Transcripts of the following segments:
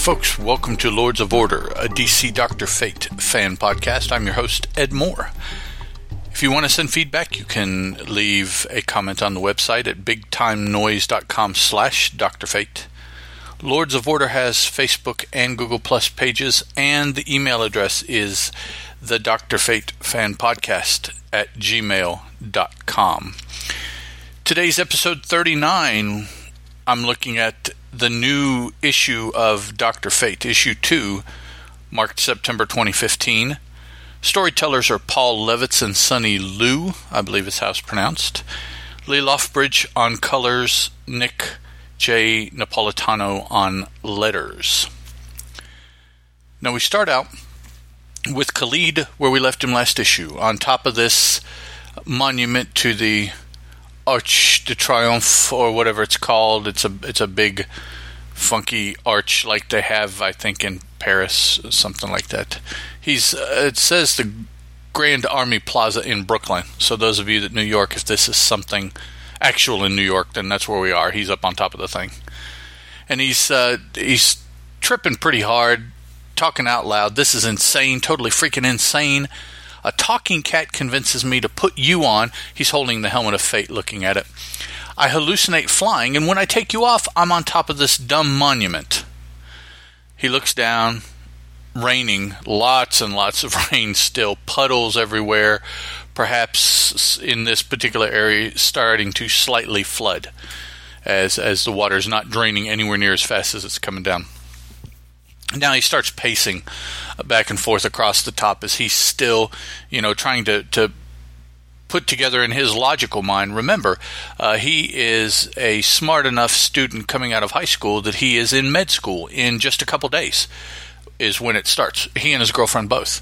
Folks, welcome to Lords of Order, a DC Dr. Fate fan podcast. I'm your host, Ed Moore. If you want to send feedback, you can leave a comment on the website at bigtimenoise.com slash Dr. Fate. Lords of Order has Facebook and Google Plus pages, and the email address is the Dr. Fate fan podcast at gmail.com. Today's episode 39, I'm looking at the new issue of Dr. Fate, issue 2, marked September 2015. Storytellers are Paul Levitz and Sonny Liew, I believe is how it's pronounced. Lee Loughridge on colors, Nick J. Napolitano on letters. Now we start out with Khalid where we left him last issue, on top of this monument to the Arch de Triomphe or whatever it's called. It's a it's a big funky arch like they have I think in Paris, something like that. He's uh, it says the Grand Army Plaza in Brooklyn. So those of you that New York, if this is something actual in New York, then that's where we are. He's up on top of the thing, and he's uh, he's tripping pretty hard, talking out loud. This is insane, totally freaking insane. A talking cat convinces me to put you on. He's holding the helmet of fate, looking at it. I hallucinate flying, and when I take you off, I'm on top of this dumb monument. He looks down, raining, lots and lots of rain still, puddles everywhere, perhaps in this particular area starting to slightly flood as as the water is not draining anywhere near as fast as it's coming down. Now he starts pacing back and forth across the top as he's still, you know, trying to, to put together in his logical mind. Remember, uh, he is a smart enough student coming out of high school that he is in med school in just a couple days, is when it starts. He and his girlfriend both.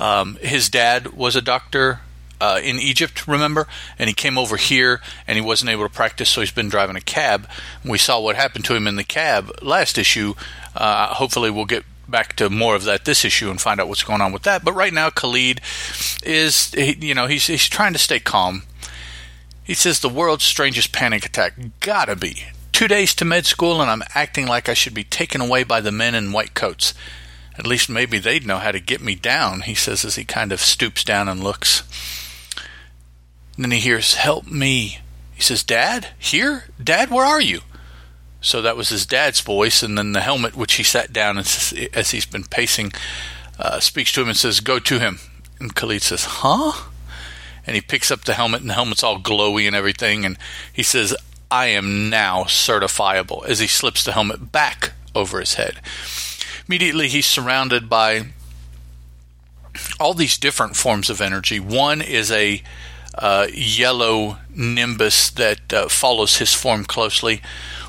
Um, his dad was a doctor uh, in Egypt, remember? And he came over here and he wasn't able to practice, so he's been driving a cab. We saw what happened to him in the cab last issue uh, hopefully, we'll get back to more of that this issue and find out what's going on with that. But right now, Khalid is, you know, he's he's trying to stay calm. He says the world's strangest panic attack gotta be two days to med school, and I'm acting like I should be taken away by the men in white coats. At least maybe they'd know how to get me down, he says as he kind of stoops down and looks. And then he hears, Help me. He says, Dad? Here? Dad, where are you? So that was his dad's voice, and then the helmet, which he sat down as, as he's been pacing, uh, speaks to him and says, "Go to him." And Khalid says, "Huh?" And he picks up the helmet, and the helmet's all glowy and everything, and he says, "I am now certifiable." As he slips the helmet back over his head, immediately he's surrounded by all these different forms of energy. One is a uh, yellow nimbus that uh, follows his form closely.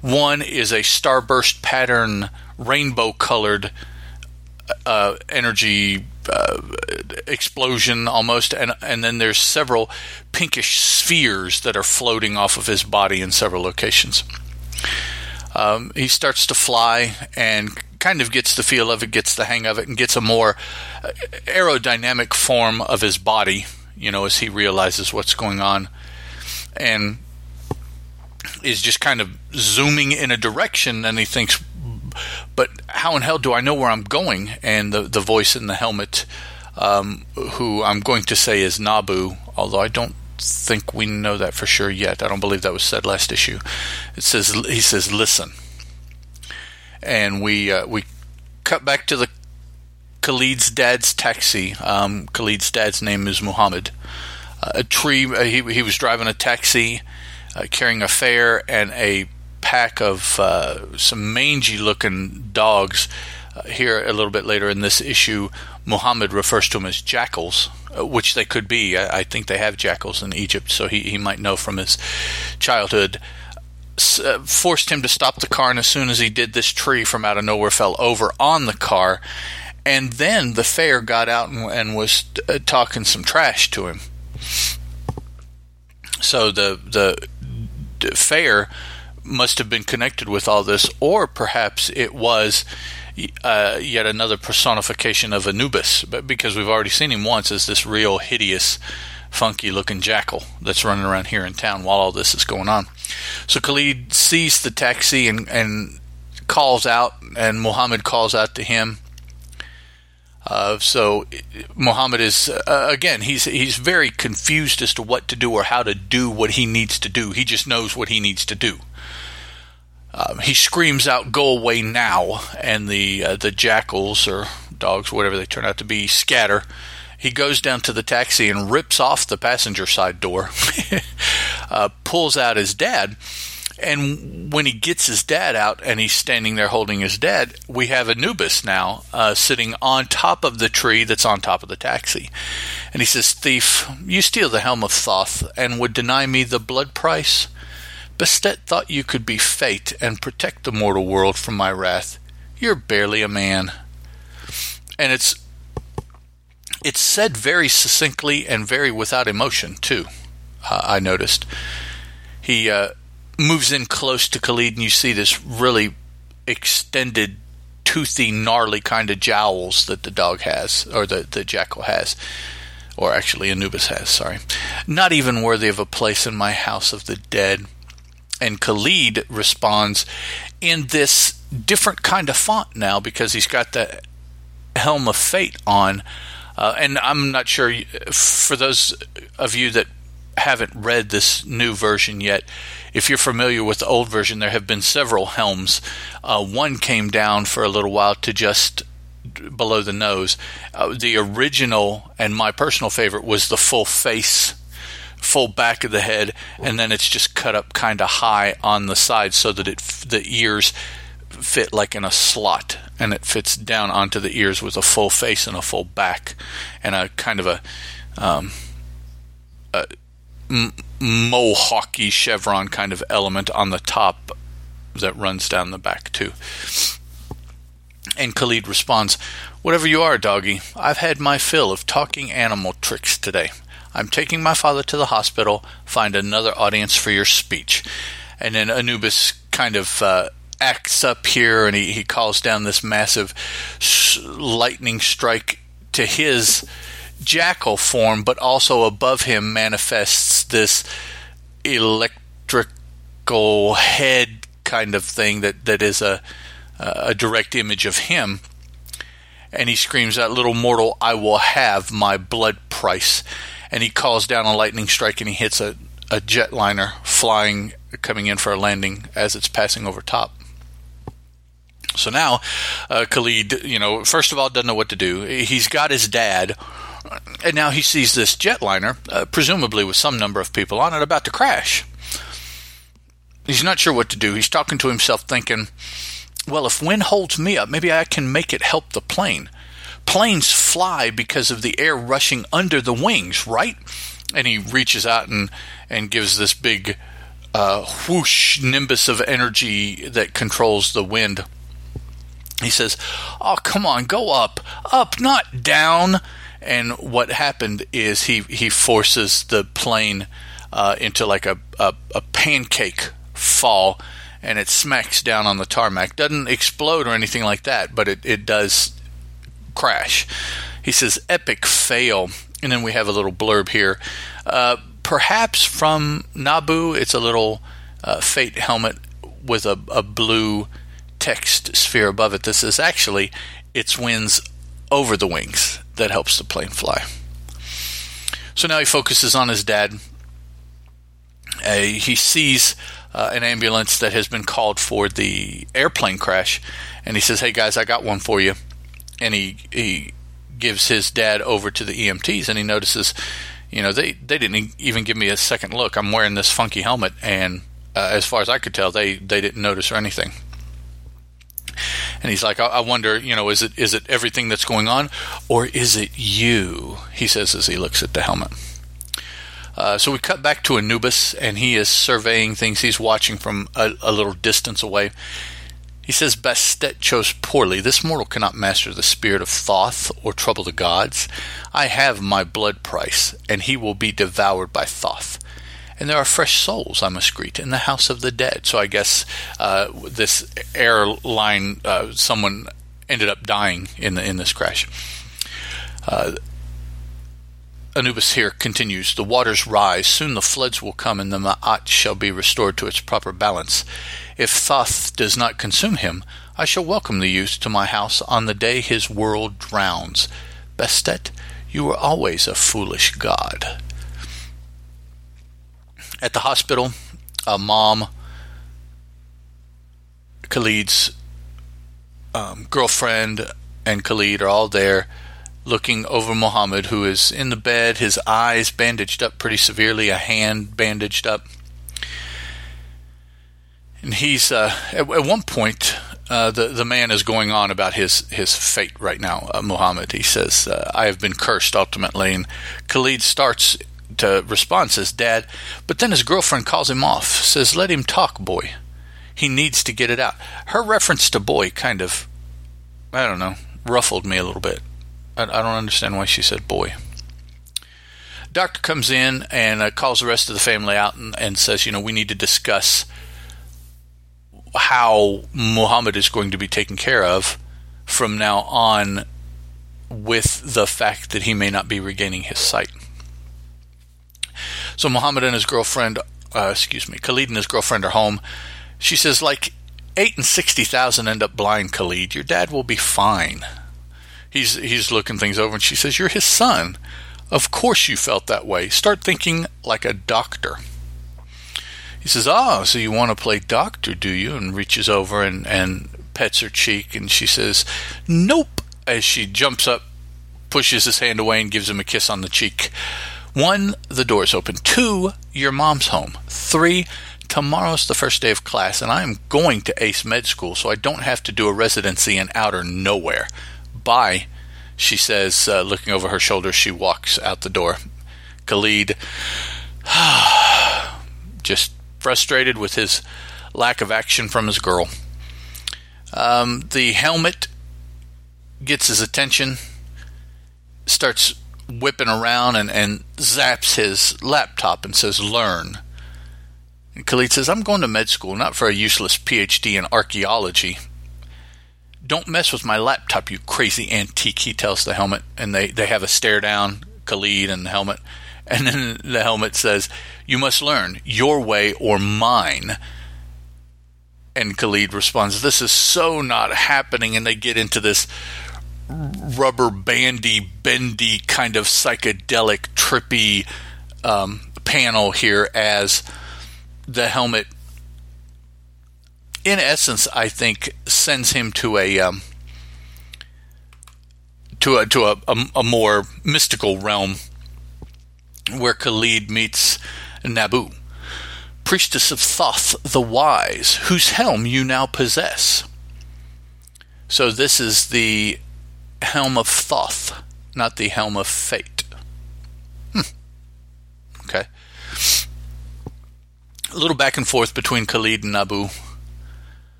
One is a starburst pattern, rainbow colored uh, energy uh, explosion almost, and and then there's several pinkish spheres that are floating off of his body in several locations. Um, he starts to fly and kind of gets the feel of it, gets the hang of it, and gets a more uh, aerodynamic form of his body. You know, as he realizes what's going on, and is just kind of zooming in a direction and he thinks but how in hell do I know where I'm going? And the the voice in the helmet um, who I'm going to say is Nabu although I don't think we know that for sure yet. I don't believe that was said last issue. It says he says listen. And we uh, we cut back to the Khalid's dad's taxi um, Khalid's dad's name is Muhammad uh, a tree uh, he, he was driving a taxi uh, carrying a fare and a pack of uh, some mangy looking dogs. Uh, here a little bit later in this issue, Muhammad refers to them as jackals, uh, which they could be. I, I, think they have jackals in Egypt, so he, he might know from his childhood. Uh, forced him to stop the car, and as soon as he did, this tree from out of nowhere fell over on the car. And then the fare got out and, and was uh, talking some trash to him. So the the fare must have been connected with all this, or perhaps it was uh, yet another personification of Anubis, but because we've already seen him once as this real hideous, funky looking jackal that's running around here in town while all this is going on. So Khalid sees the taxi and, and calls out, and Muhammad calls out to him. Uh, so Muhammad is uh, again he's he's very confused as to what to do or how to do what he needs to do. He just knows what he needs to do. Um, he screams out, "Go away now!" and the uh, the jackals or dogs, whatever they turn out to be, scatter. He goes down to the taxi and rips off the passenger side door, uh, pulls out his dad, and when he gets his dad out and he's standing there holding his dad, we have Anubis now uh, sitting on top of the tree that's on top of the taxi. And he says, Thief, you steal the helm of Thoth and would deny me the blood price? Bastet thought you could be fate and protect the mortal world from my wrath. You're barely a man. And it's it's said very succinctly and very without emotion too. Uh, I noticed he uh, moves in close to Khalid, and you see this really extended, toothy, gnarly kind of jowls that the dog has, or the, the jackal has, or actually Anubis has, sorry. Not even worthy of a place in my house of the dead. And Khalid responds in this different kind of font now because he's got the helm of fate on. Uh, and I'm not sure, for those of you that haven't read this new version yet, if you're familiar with the old version, there have been several helms. Uh, one came down for a little while to just below the nose. Uh, the original and my personal favorite was the full face, full back of the head, and then it's just cut up kind of high on the side so that it the ears fit like in a slot, and it fits down onto the ears with a full face and a full back, and a kind of a um, a, mohawky chevron kind of element on the top that runs down the back too. And Khalid responds, Whatever you are, doggy, I've had my fill of talking animal tricks today. I'm taking my father to the hospital. Find another audience for your speech. And then Anubis kind of uh, acts up here and he, he calls down this massive lightning strike to his jackal form, but also above him manifests this electrical head kind of thing that, that is a, a direct image of him. And he screams That Little mortal, I will have my blood price. And he calls down a lightning strike and he hits a, a jetliner flying, coming in for a landing as it's passing over top. So now, uh, Khalid, you know, first of all, doesn't know what to do. He's got his dad and now he sees this jetliner, uh, presumably with some number of people on it, about to crash. He's not sure what to do. He's talking to himself, thinking, well, if wind holds me up, maybe I can make it help the plane. Planes fly because of the air rushing under the wings, right? And he reaches out and, and gives this big uh, whoosh nimbus of energy that controls the wind. He says, Oh, come on, go up, up, not down. And what happened is he he forces the plane uh, into like a, a, a pancake fall, and it smacks down on the tarmac. Doesn't explode or anything like that, but it it does crash. He says epic fail, and then we have a little blurb here. Uh, perhaps from Nabu, it's a little uh, fate helmet with a, a blue text sphere above it. This is actually its wings over the wings that helps the plane fly. So now he focuses on his dad. Uh, he sees uh, an ambulance that has been called for the airplane crash, and he says, "Hey guys, I got one for you." And he he gives his dad over to the EMTs, and he notices, you know, they they didn't even give me a second look. I'm wearing this funky helmet, and uh, as far as I could tell, they they didn't notice or anything. And he's like, I, I wonder, you know, is it is it everything that's going on, or is it you? He says as he looks at the helmet. Uh, so we cut back to Anubis, and he is surveying things. He's watching from a, a little distance away. He says, Bastet chose poorly. This mortal cannot master the spirit of Thoth or trouble the gods. I have my blood price, and he will be devoured by Thoth and there are fresh souls, I must greet, in the house of the dead. So I guess uh, this airline, uh, someone ended up dying in the in this crash. Uh, Anubis here continues The waters rise, soon the floods will come, and the Ma'at shall be restored to its proper balance. If Thoth does not consume him, I shall welcome the youth to my house on the day his world drowns. Bastet, you were always a foolish god. At the hospital, a mom, Khalid's um, girlfriend, and Khalid are all there looking over Muhammad, who is in the bed, his eyes bandaged up pretty severely, a hand bandaged up. And he's uh, at, at, one point, uh, the the man is going on about his his fate right now. Uh, Muhammad, he says, uh, "I have been cursed ultimately." And Khalid starts to respond, says, "Dad," but then his girlfriend calls him off, says, "Let him talk, boy. He needs to get it out." Her reference to boy kind of, I don't know, ruffled me a little bit. I, I don't understand why she said boy. Doctor comes in and uh, calls the rest of the family out and, and says, you know, we need to discuss how Muhammad is going to be taken care of from now on with the fact that he may not be regaining his sight. So Muhammad and his girlfriend, uh, excuse me, Khalid and his girlfriend are home. She says, like eight and sixty thousand end up blind, Khalid. Your dad will be fine. He's he's looking things over and she says you're his son. Of course you felt that way. Start thinking like a doctor. He says ah so you want to play doctor do you? And reaches over and and pets her cheek and she says nope as she jumps up pushes his hand away and gives him a kiss on the cheek one the door's open two your mom's home three tomorrow's the first day of class and i'm going to ace med school so i don't have to do a residency in outer nowhere Bye, she says, uh, looking over her shoulder. She walks out the door. Khalid, just frustrated with his lack of action from his girl. Um, the helmet gets his attention, starts whipping around and, and zaps his laptop and says, Learn. And Khalid says, I'm going to med school, not for a useless PhD in archaeology. Don't mess with my laptop, you crazy antique, he tells the helmet. And they, they have a stare down, Khalid and the helmet. And then the helmet says, You must learn your way or mine. And Khalid responds, This is so not happening. And they get into this rubber bandy, bendy kind of psychedelic, trippy um, panel here as the helmet in essence, I think sends him to a um, to a to a, a, a, more mystical realm where Khalid meets Nabu, priestess of Thoth the Wise, whose helm you now possess. So this is the helm of Thoth, not the helm of fate. Hmm. Okay. A little back and forth between Khalid and Nabu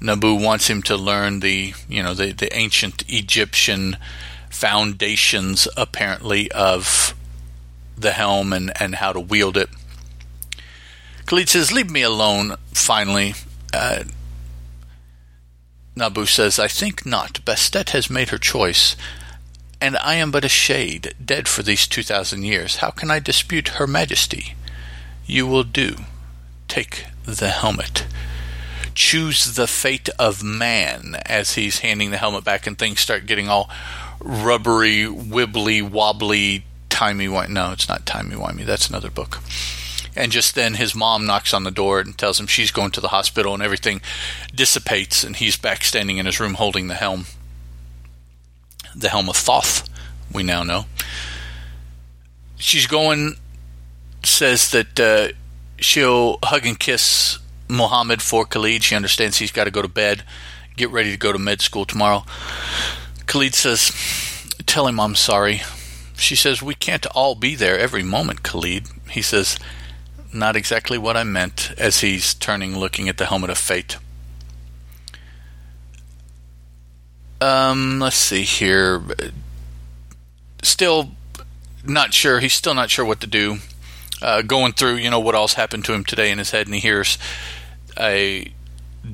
Nabu wants him to learn the you know the, the ancient Egyptian foundations apparently of the helm and, and how to wield it. Khalid says, Leave me alone, finally. Uh, Nabu says, I think not. Bastet has made her choice, and I am but a shade, dead for these two thousand years. How can I dispute her majesty? You will do. Take the helmet choose the fate of man as he's handing the helmet back and things start getting all rubbery, wibbly, wobbly, timey wimey. No, it's not timey wimey. That's another book. And just then his mom knocks on the door and tells him she's going to the hospital and everything dissipates and he's back standing in his room holding the helm. The helm of Thoth, we now know. She's going, says that uh, she'll hug and kiss Muhammad for Khalid. She understands he's got to go to bed, get ready to go to med school tomorrow. Khalid says, Tell him I'm sorry. She says, We can't all be there every moment, Khalid. He says, Not exactly what I meant, as he's turning, looking at the helmet of fate. Um, let's see here. Still not sure. He's still not sure what to do uh, going through, you know, what else happened to him today in his head, and he hears a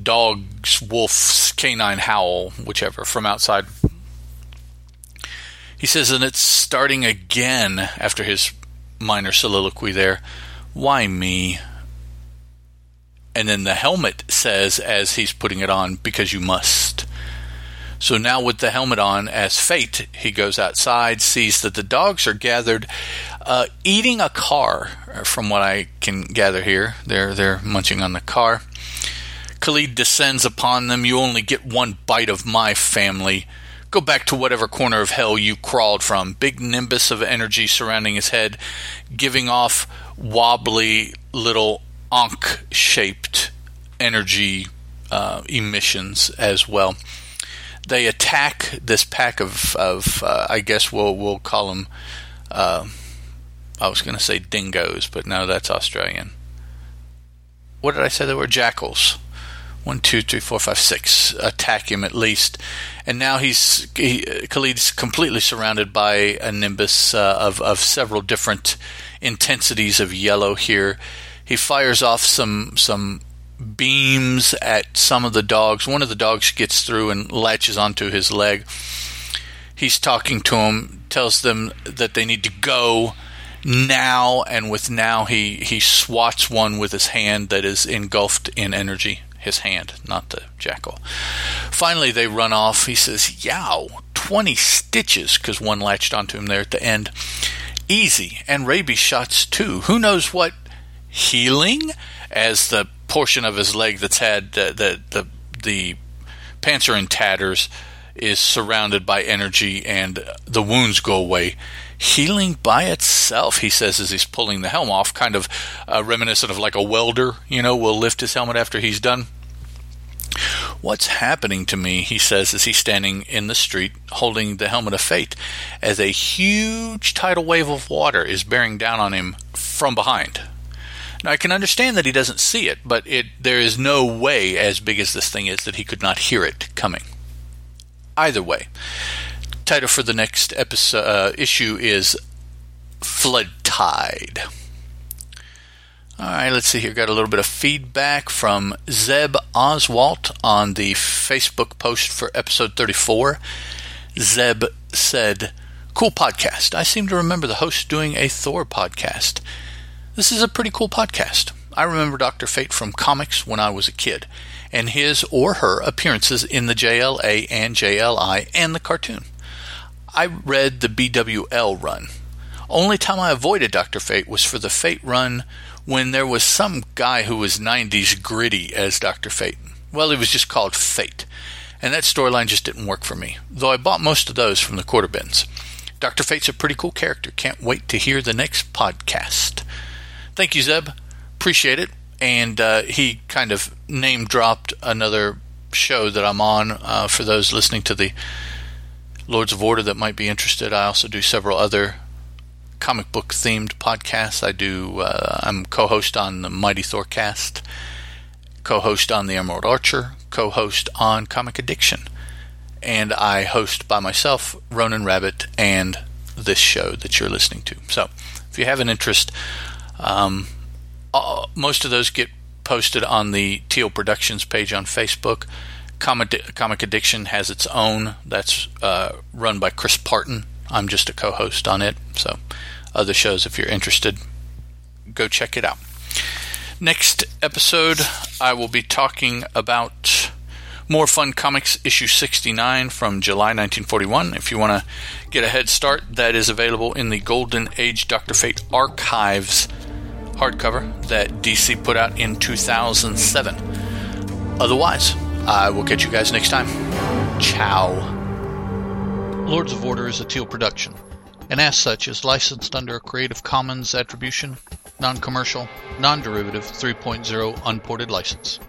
dog's, wolf's canine howl, whichever, from outside. He says, and it's starting again after his minor soliloquy there. Why me? And then the helmet says, as he's putting it on, because you must. So now, with the helmet on as Fate, he goes outside, sees that the dogs are gathered, uh, eating a car. From what I can gather here, they're they're munching on the car. Khalid descends upon them. You only get one bite of my family. Go back to whatever corner of hell you crawled from. Big nimbus of energy surrounding his head, giving off wobbly little ankh shaped energy uh, emissions as well they attack this pack of, of uh, I guess we'll we'll call them. Uh, I was going to say dingoes, but no, that's Australian. What did I say? they were jackals. One, two, three, four, five, six attack him at least, and now he's he, Khalid's completely surrounded by a nimbus uh, of of several different intensities of yellow here. He fires off some some beams at some of the dogs. One of the dogs gets through and latches onto his leg. He's talking to them, tells them that they need to go now, and with now he, he swats one with his hand that is engulfed in energy. His hand, not the jackal. Finally, they run off. He says, Yow, 20 stitches, because one latched onto him there at the end. Easy, and rabies shots too. Who knows what healing? As the portion of his leg that's had the the the, the pants are in tatters is surrounded by energy and the wounds go away healing by itself he says as he's pulling the helm off kind of uh, reminiscent of like a welder you know will lift his helmet after he's done What's happening to me, he says, as he's standing in the street holding the helmet of fate, as a huge tidal wave of water is bearing down on him from behind. Now I can understand that he doesn't see it, but it there is no way, as big as this thing is, that he could not hear it coming. Either way, title for the next episode uh, issue is Flood Tide. All right, let's see here. Got a little bit of feedback from Zeb Oswalt on the Facebook post for episode 34. Zeb said, Cool podcast. I seem to remember the host doing a Thor podcast. This is a pretty cool podcast. I remember Dr. Fate from comics when I was a kid, and his or her appearances in the JLA and JLI and the cartoon. I read the BWL run. Only time I avoided Dr. Fate was for the Fate run when there was some guy who was 90s gritty as Dr. Fate. Well, he was just called Fate. And that storyline just didn't work for me, though I bought most of those from the quarter bins. Dr. Fate's a pretty cool character. Can't wait to hear the next podcast. Thank you, Zeb. Appreciate it. And uh, he kind of name dropped another show that I'm on uh, for those listening to the Lords of Order that might be interested. I also do several other comic book themed podcasts. I do. Uh, I'm co-host on the Mighty Thorcast, co-host on the Emerald Archer, co-host on Comic Addiction, and I host by myself Ronan Rabbit and this show that you're listening to. So, if you have an interest, um, uh, most of those get posted on the Teal Productions page on Facebook. Comic, Comic Addiction has its own. That's uh, run by Chris Parton. I'm just a co-host on it. So, other shows, if you're interested, go check it out. Next episode, I will be talking about more Fun Comics issue 69 from July 1941. If you want to get a head start, that is available in the Golden Age Dr. Fate archives hardcover that DC put out in 2007. Otherwise, I will catch you guys next time. Ciao. Lords of Order is a Teal production, and as such is licensed under a Creative Commons Attribution, Non Commercial, Non Derivative 3.0 Unported License.